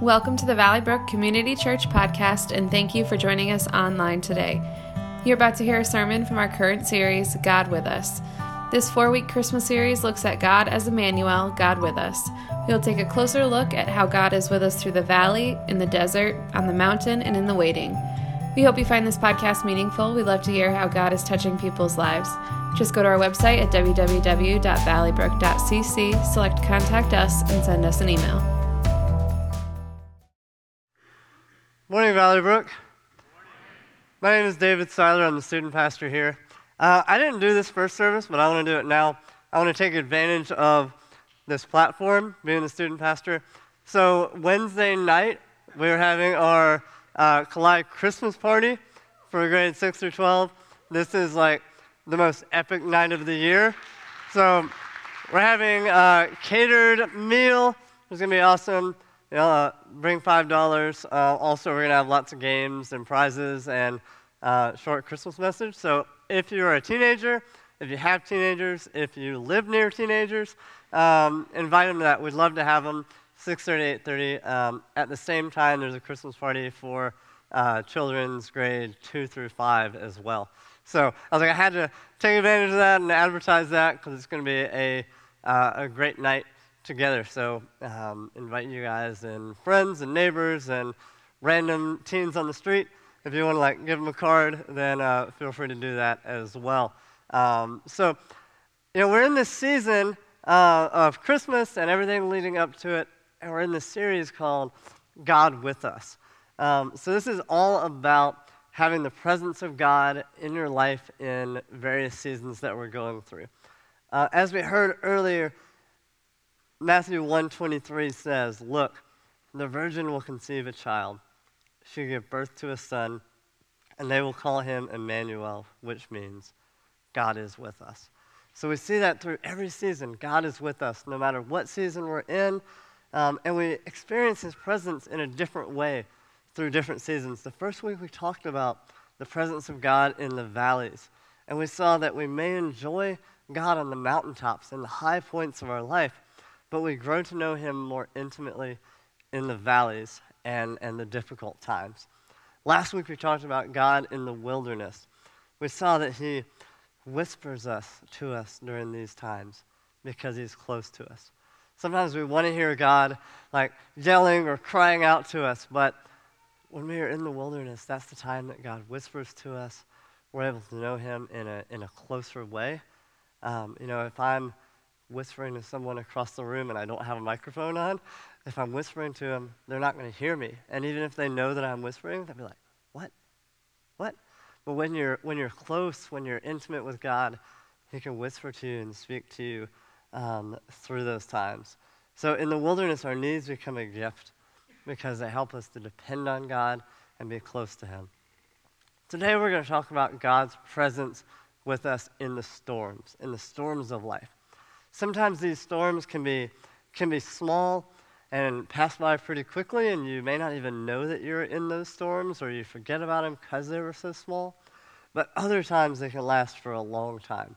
Welcome to the Valley Brook Community Church podcast, and thank you for joining us online today. You're about to hear a sermon from our current series, God with Us. This four week Christmas series looks at God as Emmanuel, God with us. We'll take a closer look at how God is with us through the valley, in the desert, on the mountain, and in the waiting. We hope you find this podcast meaningful. We'd love to hear how God is touching people's lives. Just go to our website at www.valleybrook.cc, select Contact Us, and send us an email. Morning, Valley Brook. My name is David Seiler. I'm the student pastor here. Uh, I didn't do this first service, but I want to do it now. I want to take advantage of this platform, being the student pastor. So, Wednesday night, we're having our uh, Collide Christmas party for grade 6 through 12. This is like the most epic night of the year. So, we're having a catered meal. It's going to be awesome. Uh, bring five dollars. Uh, also, we're gonna have lots of games and prizes and uh, short Christmas message. So, if you're a teenager, if you have teenagers, if you live near teenagers, um, invite them to that. We'd love to have them 6:30, 8:30. Um, at the same time, there's a Christmas party for uh, children's grade two through five as well. So I was like, I had to take advantage of that and advertise that because it's going to be a, uh, a great night together. So um, invite you guys and friends and neighbors and random teens on the street. If you want to like give them a card, then uh, feel free to do that as well. Um, so, you know, we're in this season uh, of Christmas and everything leading up to it, and we're in this series called God with Us. Um, so this is all about having the presence of God in your life in various seasons that we're going through. Uh, as we heard earlier, Matthew 1:23 says, "Look, the virgin will conceive a child. She'll give birth to a son, and they will call him Emmanuel, which means God is with us." So we see that through every season. God is with us, no matter what season we're in, um, and we experience His presence in a different way through different seasons. The first week we talked about the presence of God in the valleys, and we saw that we may enjoy God on the mountaintops and the high points of our life but we grow to know him more intimately in the valleys and, and the difficult times. Last week we talked about God in the wilderness. We saw that he whispers us to us during these times because he's close to us. Sometimes we want to hear God like yelling or crying out to us, but when we are in the wilderness, that's the time that God whispers to us. We're able to know him in a, in a closer way. Um, you know, if I'm whispering to someone across the room and I don't have a microphone on, if I'm whispering to them, they're not going to hear me. And even if they know that I'm whispering, they'll be like, "What? What?" But when you're when you're close, when you're intimate with God, He can whisper to you and speak to you um, through those times. So in the wilderness, our needs become a gift because they help us to depend on God and be close to Him. Today, we're going to talk about God's presence with us in the storms, in the storms of life. Sometimes these storms can be, can be small and pass by pretty quickly, and you may not even know that you're in those storms or you forget about them because they were so small. But other times they can last for a long time,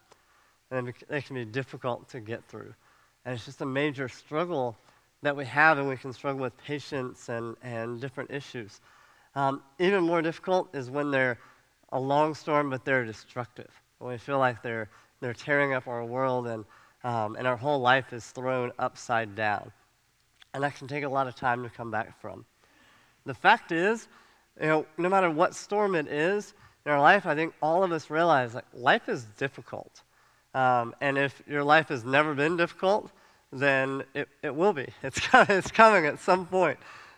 and they can be difficult to get through. And it's just a major struggle that we have, and we can struggle with patience and, and different issues. Um, even more difficult is when they're a long storm, but they're destructive. When we feel like they're, they're tearing up our world and um, and our whole life is thrown upside down. And that can take a lot of time to come back from. The fact is, you know, no matter what storm it is in our life, I think all of us realize like life is difficult. Um, and if your life has never been difficult, then it, it will be. It's, it's coming at some point.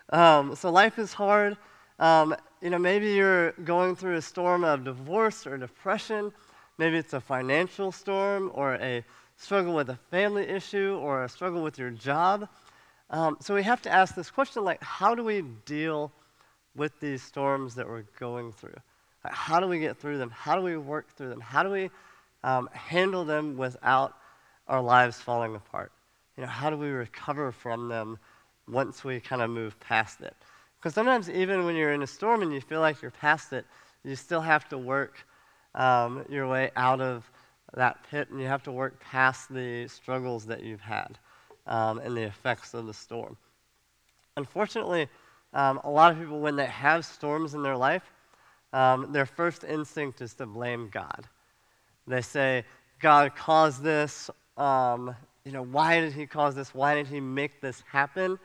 Um, so life is hard. Um, you know, maybe you're going through a storm of divorce or depression. Maybe it's a financial storm or a struggle with a family issue or a struggle with your job. Um, so we have to ask this question like, how do we deal with these storms that we're going through? Like, how do we get through them? How do we work through them? How do we um, handle them without our lives falling apart? You know, how do we recover from them once we kind of move past it? Because sometimes, even when you're in a storm and you feel like you're past it, you still have to work um, your way out of that pit and you have to work past the struggles that you've had um, and the effects of the storm. unfortunately, um, a lot of people, when they have storms in their life, um, their first instinct is to blame God. They say, God caused this. Um, you know, why did he cause this? Why did he make this happen?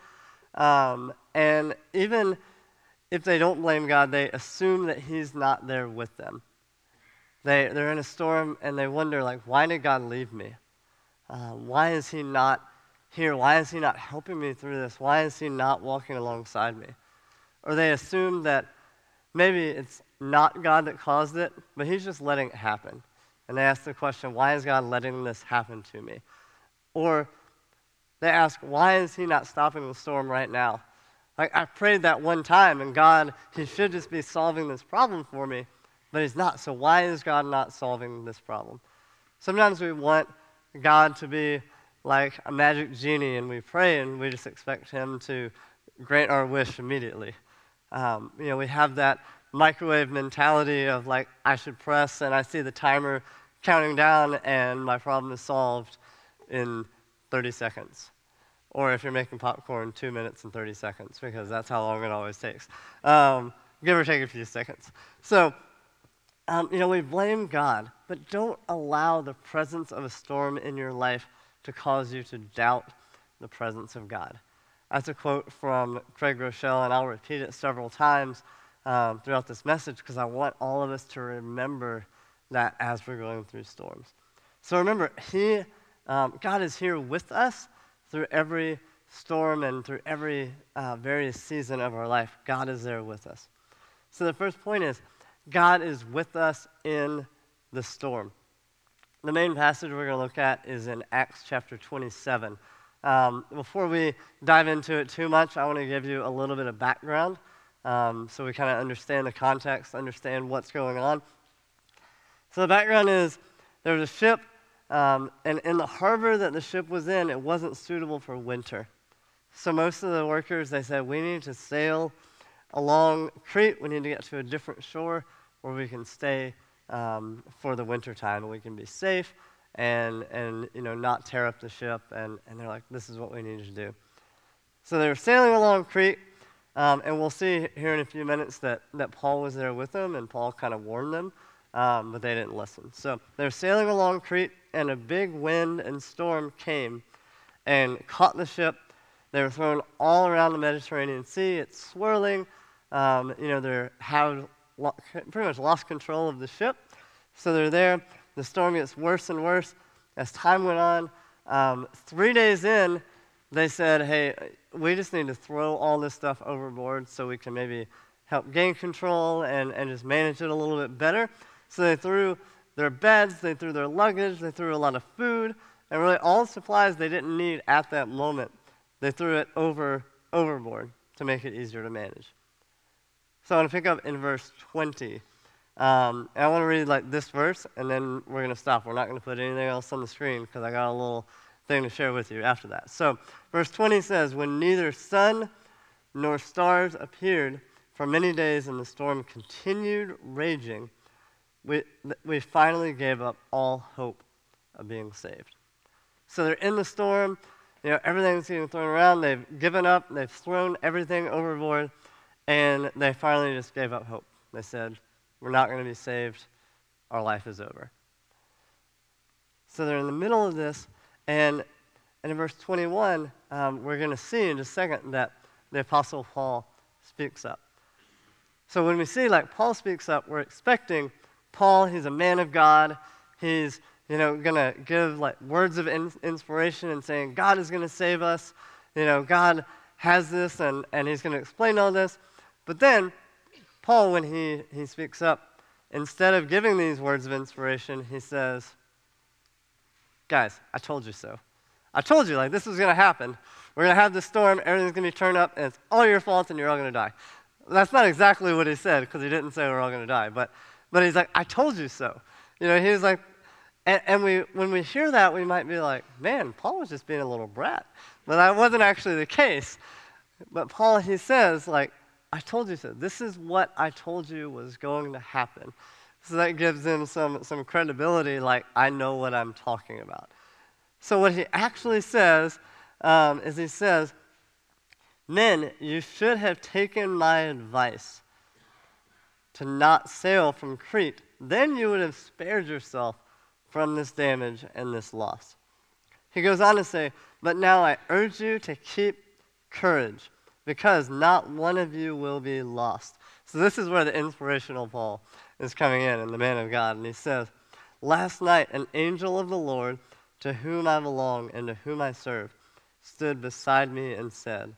Um, and even if they don't blame God, they assume that he's not there with them. They, they're in a storm and they wonder, like, why did God leave me? Uh, why is he not here? Why is he not helping me through this? Why is he not walking alongside me? Or they assume that maybe it's not God that caused it, but he's just letting it happen. And they ask the question, why is God letting this happen to me? Or they ask, why is he not stopping the storm right now? Like, I prayed that one time, and God, he should just be solving this problem for me, but he's not. So why is God not solving this problem? Sometimes we want God to be like a magic genie, and we pray and we just expect him to grant our wish immediately. Um, you know, we have that microwave mentality of like, I should press and I see the timer counting down and my problem is solved in 30 seconds. Or if you're making popcorn, two minutes and 30 seconds, because that's how long it always takes. Um, give or take a few seconds. So, um, you know, we blame God, but don't allow the presence of a storm in your life to cause you to doubt the presence of God. That's a quote from Craig Groeschel, and I'll repeat it several times um, throughout this message because I want all of us to remember that as we're going through storms. So remember, He, um, God is here with us through every storm and through every uh, various season of our life. God is there with us. So the first point is God is with us in the storm. The main passage we're going to look at is in Acts chapter 27. Um, before we dive into it too much, I want to give you a little bit of background um, so we kind of understand the context, understand what's going on. So the background is there was a ship, um, and in the harbor that the ship was in, it wasn't suitable for winter. So most of the workers, they said, we need to sail along Crete. We need to get to a different shore where we can stay um, for the winter time and we can be safe and, and you know, not tear up the ship. And, and they're like, this is what we need to do. So they were sailing along Crete, um, and we'll see here in a few minutes that, that Paul was there with them, and Paul kind of warned them, um, but they didn't listen. So they're sailing along Crete, and a big wind and storm came and caught the ship. They were thrown all around the Mediterranean Sea. It's swirling. Um, you know, they have lo- pretty much lost control of the ship. So they're there. The storm gets worse and worse as time went on. Um, three days in, they said, hey, we just need to throw all this stuff overboard so we can maybe help gain control and, and just manage it a little bit better. So they threw their beds, they threw their luggage, they threw a lot of food, and really all the supplies they didn't need at that moment. They threw it over overboard to make it easier to manage. So I want to pick up in verse 20. Um, and I want to read like this verse, and then we're going to stop. We're not going to put anything else on the screen because I got a little thing to share with you after that. So, verse 20 says, When neither sun nor stars appeared for many days and the storm continued raging, we, we finally gave up all hope of being saved. So they're in the storm, you know, everything's getting thrown around, they've given up, they've thrown everything overboard, and they finally just gave up hope. They said, We're not going to be saved, our life is over. So they're in the middle of this, and, and in verse 21, um, we're going to see in just a second that the Apostle Paul speaks up. So when we see like Paul speaks up, we're expecting Paul, he's a man of God. He's, you know, going to give like words of in- inspiration and saying, God is going to save us. You know, God has this and, and he's going to explain all this. But then, Paul, when he, he speaks up, instead of giving these words of inspiration, he says, Guys, I told you so. I told you, like, this was going to happen. We're going to have this storm, everything's going to be turned up, and it's all your fault, and you're all going to die. That's not exactly what he said, because he didn't say we're all going to die. But, but he's like, I told you so. You know, he was like, and, and we, when we hear that, we might be like, man, Paul was just being a little brat. But that wasn't actually the case. But Paul, he says, like, I told you so. This is what I told you was going to happen. So that gives him some, some credibility, like, I know what I'm talking about. So what he actually says um, is he says, Men, you should have taken my advice to not sail from Crete. Then you would have spared yourself from this damage and this loss. He goes on to say, But now I urge you to keep courage, because not one of you will be lost. So this is where the inspirational Paul is coming in, and the man of God. And he says, Last night an angel of the Lord, to whom I belong and to whom I serve, stood beside me and said,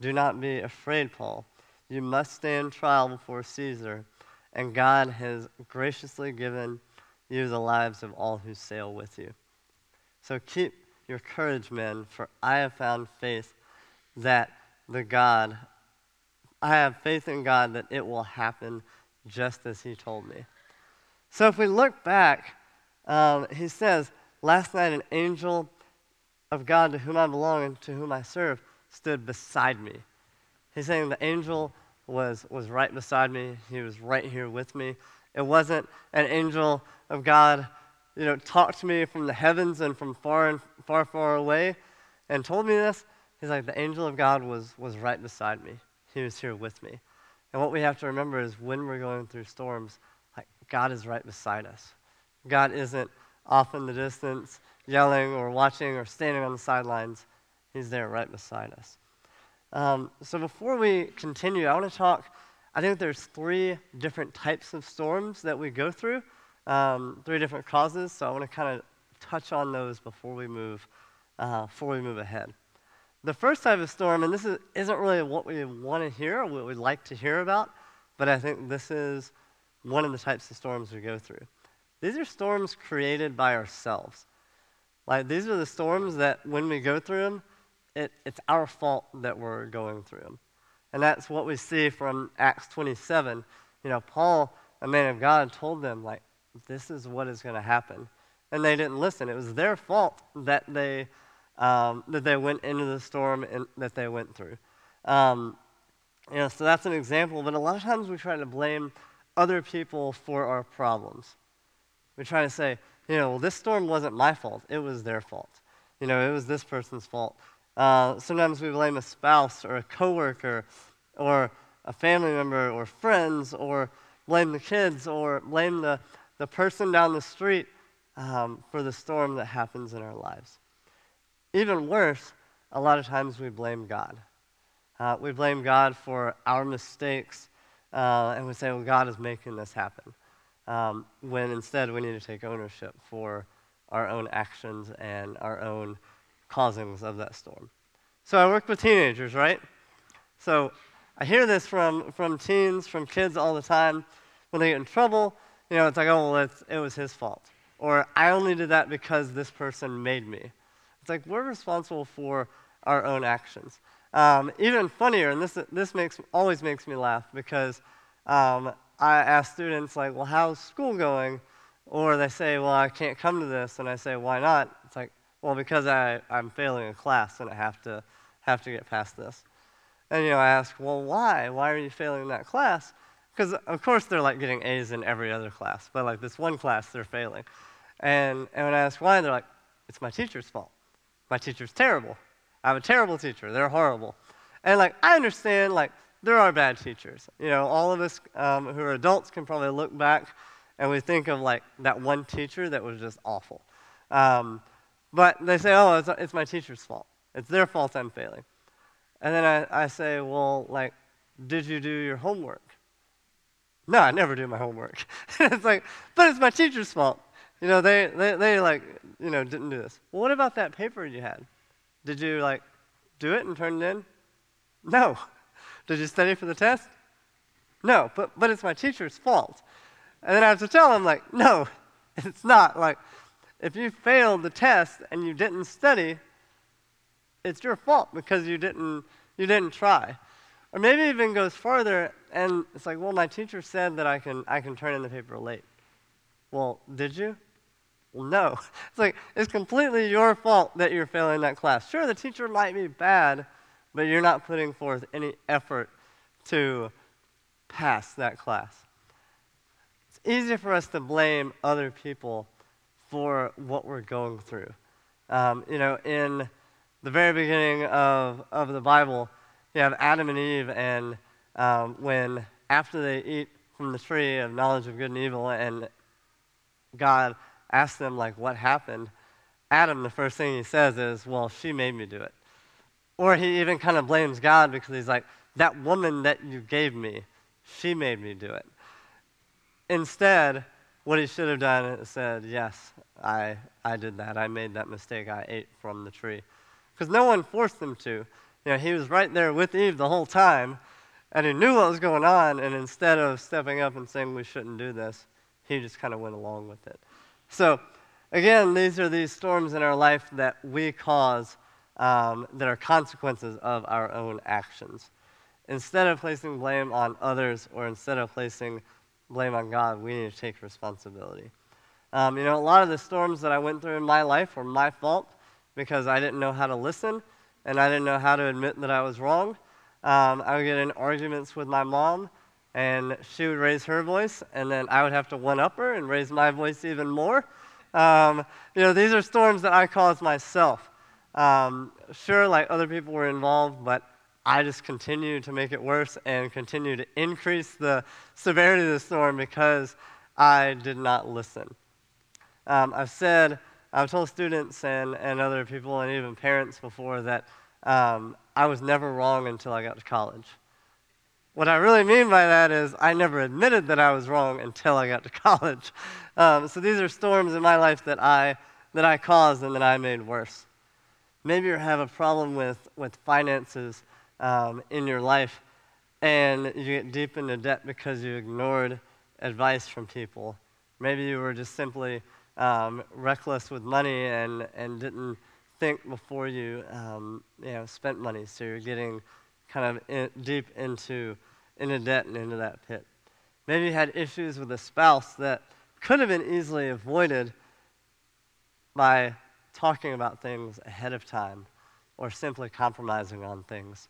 Do not be afraid, Paul. You must stand trial before Caesar, and God has graciously given you the lives of all who sail with you. So keep your courage, men, for I have found faith that the God, I have faith in God that it will happen just as He told me. So if we look back, um, He says, Last night an angel of God to whom I belong and to whom I serve stood beside me. He's saying the angel was, was right beside me, he was right here with me. It wasn't an angel of God, you know, talked to me from the heavens and from far and far, far away and told me this. He's like, the angel of God was, was right beside me. He was here with me. And what we have to remember is when we're going through storms, like God is right beside us. God isn't off in the distance yelling or watching or standing on the sidelines. He's there right beside us. Um, so before we continue, I want to talk. I think there's three different types of storms that we go through, um, three different causes. So I want to kind of touch on those before we move, uh, before we move ahead. The first type of storm, and this is, isn't really what we want to hear or what we'd like to hear about, but I think this is one of the types of storms we go through. These are storms created by ourselves. Like, these are the storms that when we go through them, it, it's our fault that we're going through them. And that's what we see from Acts 27. You know, Paul, a man of God, told them, like, this is what is going to happen. And they didn't listen. It was their fault that they, um, that they went into the storm and that they went through. Um, you know, so that's an example. But a lot of times we try to blame other people for our problems. We try to say, you know, well, this storm wasn't my fault. It was their fault. You know, it was this person's fault. Uh, sometimes we blame a spouse or a coworker or a family member or friends or blame the kids or blame the, the person down the street um, for the storm that happens in our lives. Even worse, a lot of times we blame God. Uh, we blame God for our mistakes, uh, and we say, well, God is making this happen. Um, when instead we need to take ownership for our own actions and our own causings of that storm. So I work with teenagers, right? So I hear this from, from teens, from kids all the time. When they get in trouble, you know, it's like, oh, well, it was his fault. Or I only did that because this person made me. It's like we're responsible for our own actions. Um, even funnier, and this, this makes, always makes me laugh because um, I ask students, like, well, how's school going? Or they say, well, I can't come to this. And I say, why not? It's like, well, because I, I'm failing a class and I have to, have to get past this. And, you know, I ask, well, why? Why are you failing that class? Because, of course, they're like getting A's in every other class, but like this one class, they're failing. And, and when I ask why, they're like, it's my teacher's fault. My teacher's terrible. I have a terrible teacher. They're horrible. And, like, I understand, like, there are bad teachers. You know, all of us um, who are adults can probably look back and we think of, like, that one teacher that was just awful. Um, but they say, oh, it's, it's my teacher's fault. It's their fault I'm failing. And then I, I say, well, like, did you do your homework? No, I never do my homework. it's like, but it's my teacher's fault. You know, they, they, they like, you know, didn't do this. Well, what about that paper you had? Did you, like, do it and turn it in? No. Did you study for the test? No, but, but it's my teacher's fault. And then I have to tell them, like, no, it's not. Like, if you failed the test and you didn't study, it's your fault because you didn't, you didn't try. Or maybe even goes further and it's like, well, my teacher said that I can, I can turn in the paper late. Well, did you? No. It's like, it's completely your fault that you're failing that class. Sure, the teacher might be bad, but you're not putting forth any effort to pass that class. It's easy for us to blame other people for what we're going through. Um, you know, in the very beginning of, of the Bible, you have Adam and Eve, and um, when after they eat from the tree of knowledge of good and evil, and God asks them, like, what happened? Adam, the first thing he says is, well, she made me do it. Or he even kind of blames God because he's like, that woman that you gave me, she made me do it. Instead, what he should have done is said, yes, I, I did that. I made that mistake. I ate from the tree. Because no one forced him to. You know, he was right there with Eve the whole time, and he knew what was going on, and instead of stepping up and saying we shouldn't do this, he just kind of went along with it. So, again, these are these storms in our life that we cause um, that are consequences of our own actions. Instead of placing blame on others or instead of placing blame on God, we need to take responsibility. Um, you know, a lot of the storms that I went through in my life were my fault because I didn't know how to listen and I didn't know how to admit that I was wrong. Um, I would get in arguments with my mom, and she would raise her voice, and then I would have to one up her and raise my voice even more. Um, you know, these are storms that I caused myself. Um, sure, like other people were involved, but I just continued to make it worse and continue to increase the severity of the storm because I did not listen. Um, I've said, I've told students and, and other people and even parents before that um, I was never wrong until I got to college. What I really mean by that is I never admitted that I was wrong until I got to college. Um, so these are storms in my life that I, that I caused and that I made worse. Maybe you have a problem with, with finances um, in your life and you get deep into debt because you ignored advice from people. Maybe you were just simply um, reckless with money and, and didn't think before you, um, you know, spent money. So you're getting kind of in, deep into, into debt and into that pit. Maybe you had issues with a spouse that could have been easily avoided by talking about things ahead of time or simply compromising on things.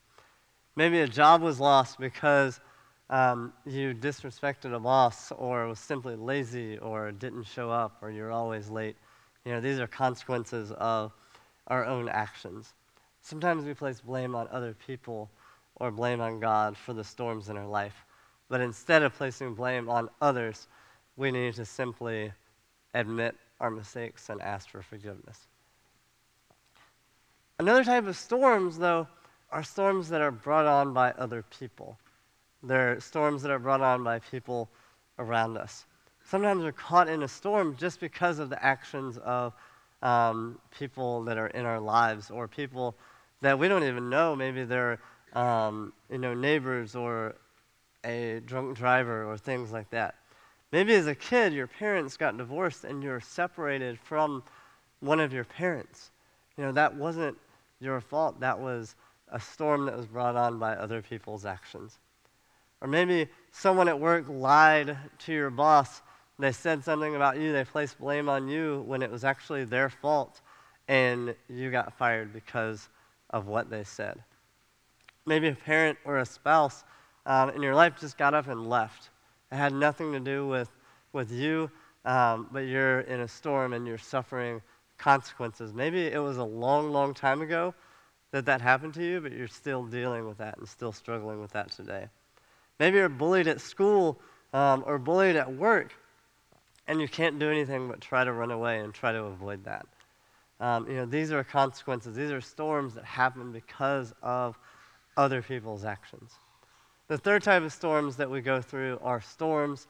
Maybe a job was lost because um, you disrespected a boss or was simply lazy or didn't show up or you're always late. You know, these are consequences of our own actions. Sometimes we place blame on other people or blame on God for the storms in our life. But instead of placing blame on others, we need to simply admit our mistakes and ask for forgiveness. Another type of storms, though, are storms that are brought on by other people. They're storms that are brought on by people around us. Sometimes we're caught in a storm just because of the actions of um, people that are in our lives or people that we don't even know. Maybe they're um, you know neighbors or a drunk driver or things like that. Maybe as a kid, your parents got divorced and you're separated from one of your parents. You know that wasn't your fault. That was a storm that was brought on by other people's actions. Or maybe someone at work lied to your boss. They said something about you, they placed blame on you when it was actually their fault, and you got fired because of what they said. Maybe a parent or a spouse um, in your life just got up and left. It had nothing to do with, with you, um, but you're in a storm and you're suffering consequences. Maybe it was a long, long time ago, that that happened to you, but you're still dealing with that and still struggling with that today. Maybe you're bullied at school um, or bullied at work, and you can't do anything but try to run away and try to avoid that. Um, you know, these are consequences. These are storms that happen because of other people's actions. The third type of storms that we go through are storms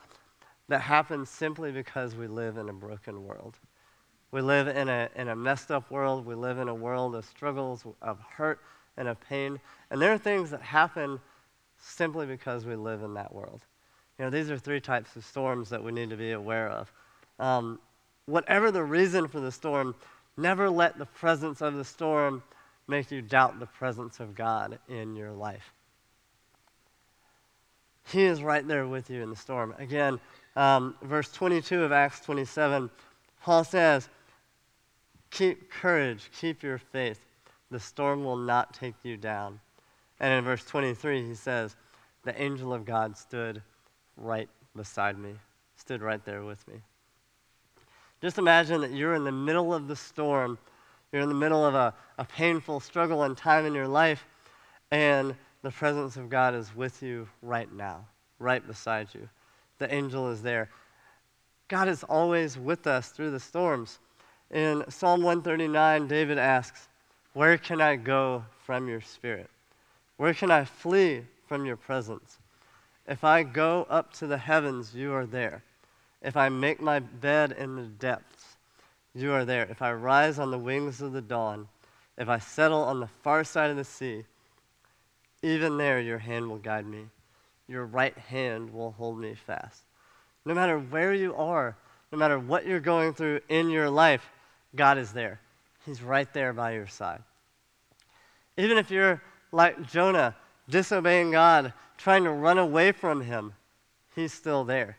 that happen simply because we live in a broken world. We live in a, in a messed up world. We live in a world of struggles, of hurt, and of pain. And there are things that happen simply because we live in that world. You know, these are three types of storms that we need to be aware of. Um, whatever the reason for the storm, never let the presence of the storm make you doubt the presence of God in your life. He is right there with you in the storm. Again, um, verse 22 of Acts 27, Paul says, Keep courage, keep your faith. The storm will not take you down. And in verse 23, he says, The angel of God stood right beside me, stood right there with me. Just imagine that you're in the middle of the storm. You're in the middle of a, a painful struggle and time in your life, and the presence of God is with you right now, right beside you. The angel is there. God is always with us through the storms. In Psalm 139, David asks, Where can I go from your spirit? Where can I flee from your presence? If I go up to the heavens, you are there. If I make my bed in the depths, you are there. If I rise on the wings of the dawn, if I settle on the far side of the sea, even there your hand will guide me. Your right hand will hold me fast. No matter where you are, no matter what you're going through in your life, God is there. He's right there by your side. Even if you're like Jonah, disobeying God, trying to run away from Him, He's still there.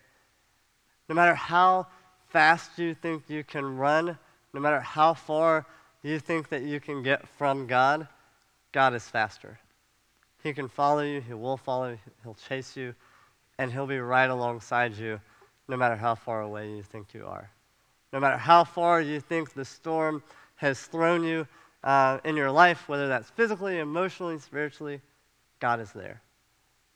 No matter how fast you think you can run, no matter how far you think that you can get from God, God is faster. He can follow you, He will follow you, He'll chase you, and He'll be right alongside you no matter how far away you think you are. No matter how far you think the storm has thrown you uh, in your life, whether that's physically, emotionally, spiritually, God is there.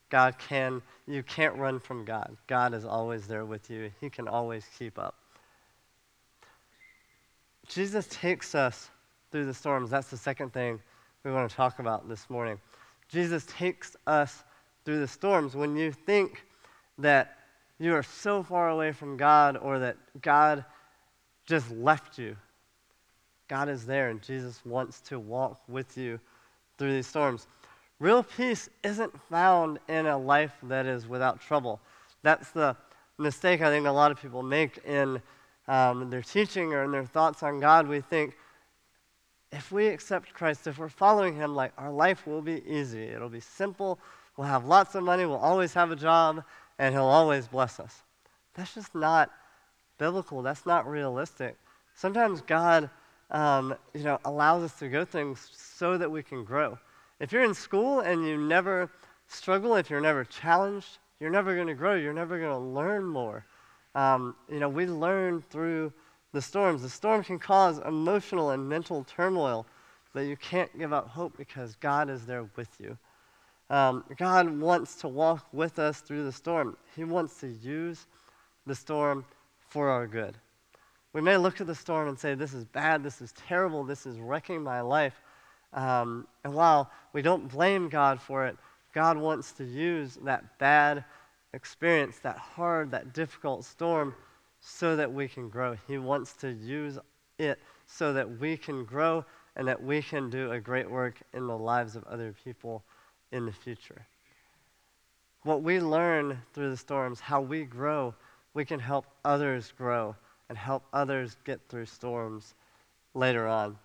God can, you can't run from God. God is always there with you. He can always keep up. Jesus takes us through the storms. That's the second thing we want to talk about this morning. Jesus takes us through the storms. When you think that you are so far away from God or that God just left you, God is there and Jesus wants to walk with you through these storms. Real peace isn't found in a life that is without trouble. That's the mistake I think a lot of people make in um, their teaching or in their thoughts on God. We think if we accept Christ, if we're following Him, like our life will be easy. It'll be simple. We'll have lots of money. We'll always have a job and He'll always bless us. That's just not biblical. That's not realistic. Sometimes God, um, you know, allows us to go things so that we can grow. If you're in school and you never struggle, if you're never challenged, you're never going to grow. You're never going to learn more. Um, you know, we learn through the storms. The storm can cause emotional and mental turmoil, but you can't give up hope because God is there with you. Um, God wants to walk with us through the storm. He wants to use the storm for our good. We may look at the storm and say, This is bad, this is terrible, this is wrecking my life. Um, and while we don't blame God for it, God wants to use that bad experience, that hard, that difficult storm, so that we can grow. He wants to use it so that we can grow and that we can do a great work in the lives of other people in the future. What we learn through the storms, how we grow, we can help others grow and help others get through storms later on.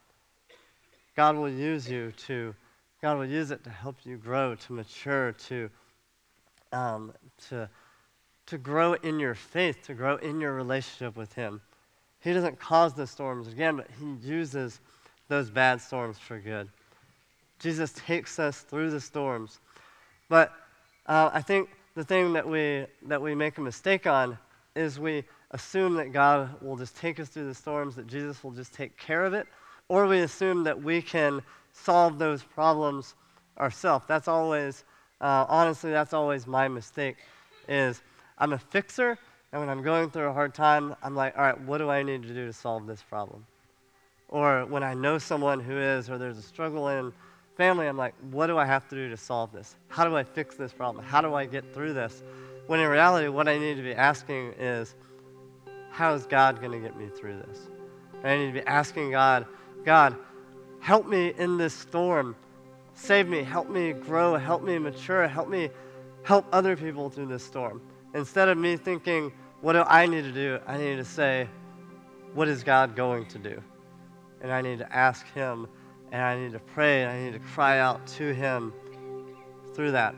God will use you to, God will use it to help you grow, to mature, to, um, to, to grow in your faith, to grow in your relationship with Him. He doesn't cause the storms again, but He uses those bad storms for good. Jesus takes us through the storms. But uh, I think the thing that we, that we make a mistake on is we assume that God will just take us through the storms, that Jesus will just take care of it, or we assume that we can solve those problems ourselves. That's always, uh, honestly, that's always my mistake, is I'm a fixer, and when I'm going through a hard time, I'm like, all right, what do I need to do to solve this problem? Or when I know someone who is, or there's a struggle in family, I'm like, what do I have to do to solve this? How do I fix this problem? How do I get through this? When in reality, what I need to be asking is, how is God going to get me through this? And I need to be asking God, God, help me in this storm. Save me, help me grow, help me mature, help me help other people through this storm. Instead of me thinking, what do I need to do? I need to say, what is God going to do? And I need to ask Him and I need to pray and I need to cry out to Him through that.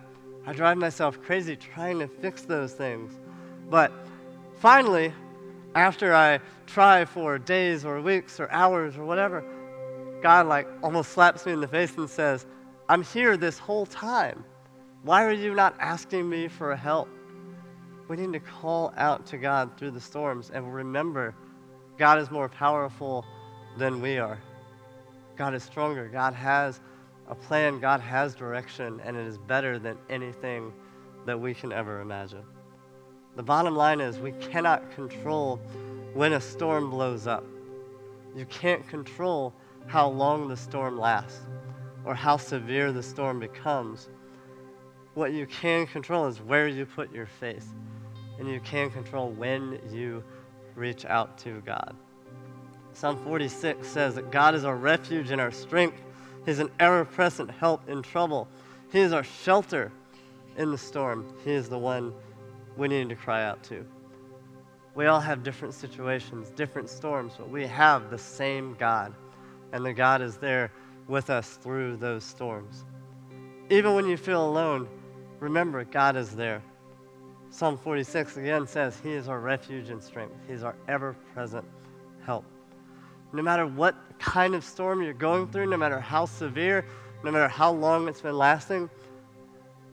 I drive myself crazy trying to fix those things. But finally, after I try for days or weeks or hours or whatever, God like almost slaps me in the face and says, I'm here this whole time. Why are you not asking me for help? We need to call out to God through the storms and remember God is more powerful than we are. God is stronger. God has a plan. God has direction, and it is better than anything that we can ever imagine. The bottom line is we cannot control when a storm blows up. You can't control how long the storm lasts or how severe the storm becomes. What you can control is where you put your faith, and you can control when you reach out to God. Psalm 46 says that God is our refuge and our strength. He's an ever present help in trouble. He is our shelter in the storm. He is the one we need to cry out to. We all have different situations, different storms, but we have the same God, and the God is there with us through those storms. Even when you feel alone, remember God is there. Psalm 46 again says, He is our refuge and strength. He's our ever present help. No matter what kind of storm you're going through, no matter how severe, no matter how long it's been lasting,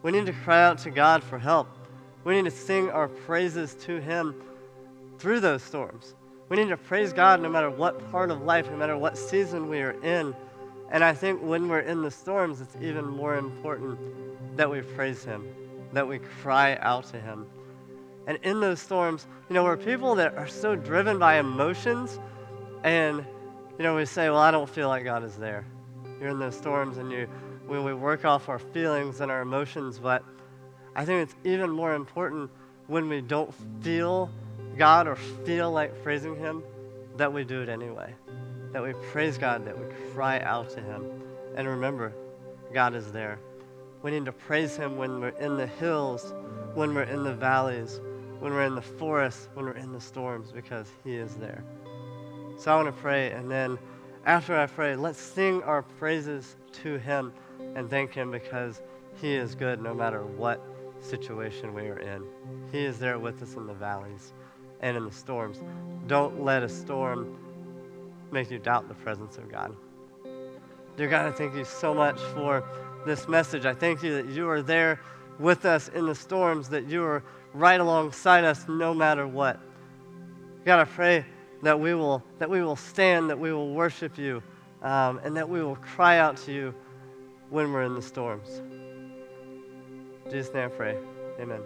we need to cry out to God for help. We need to sing our praises to Him through those storms. We need to praise God no matter what part of life, no matter what season we are in. And I think when we're in the storms, it's even more important that we praise Him, that we cry out to Him. And in those storms, you know, we're people that are so driven by emotions, and, you know, we say, well, I don't feel like God is there. You're in those storms, and you, when we work off our feelings and our emotions, but I think it's even more important when we don't feel God or feel like praising Him that we do it anyway that we praise God, that we cry out to Him. And remember, God is there. We need to praise Him when we're in the hills, when we're in the valleys, when we're in the forests, when we're in the storms, because He is there. So I want to pray, and then after I pray, let's sing our praises to Him and thank Him because He is good no matter what situation we are in. He is there with us in the valleys and in the storms. Don't let a storm make you doubt the presence of God. Dear God, I thank you so much for this message. I thank you that you are there with us in the storms, that you are right alongside us no matter what. God, I pray that we will, that we will stand, that we will worship you, um, and that we will cry out to you when we're in the storms. In Jesus' name I pray. Amen.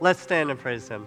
Let's stand and praise him.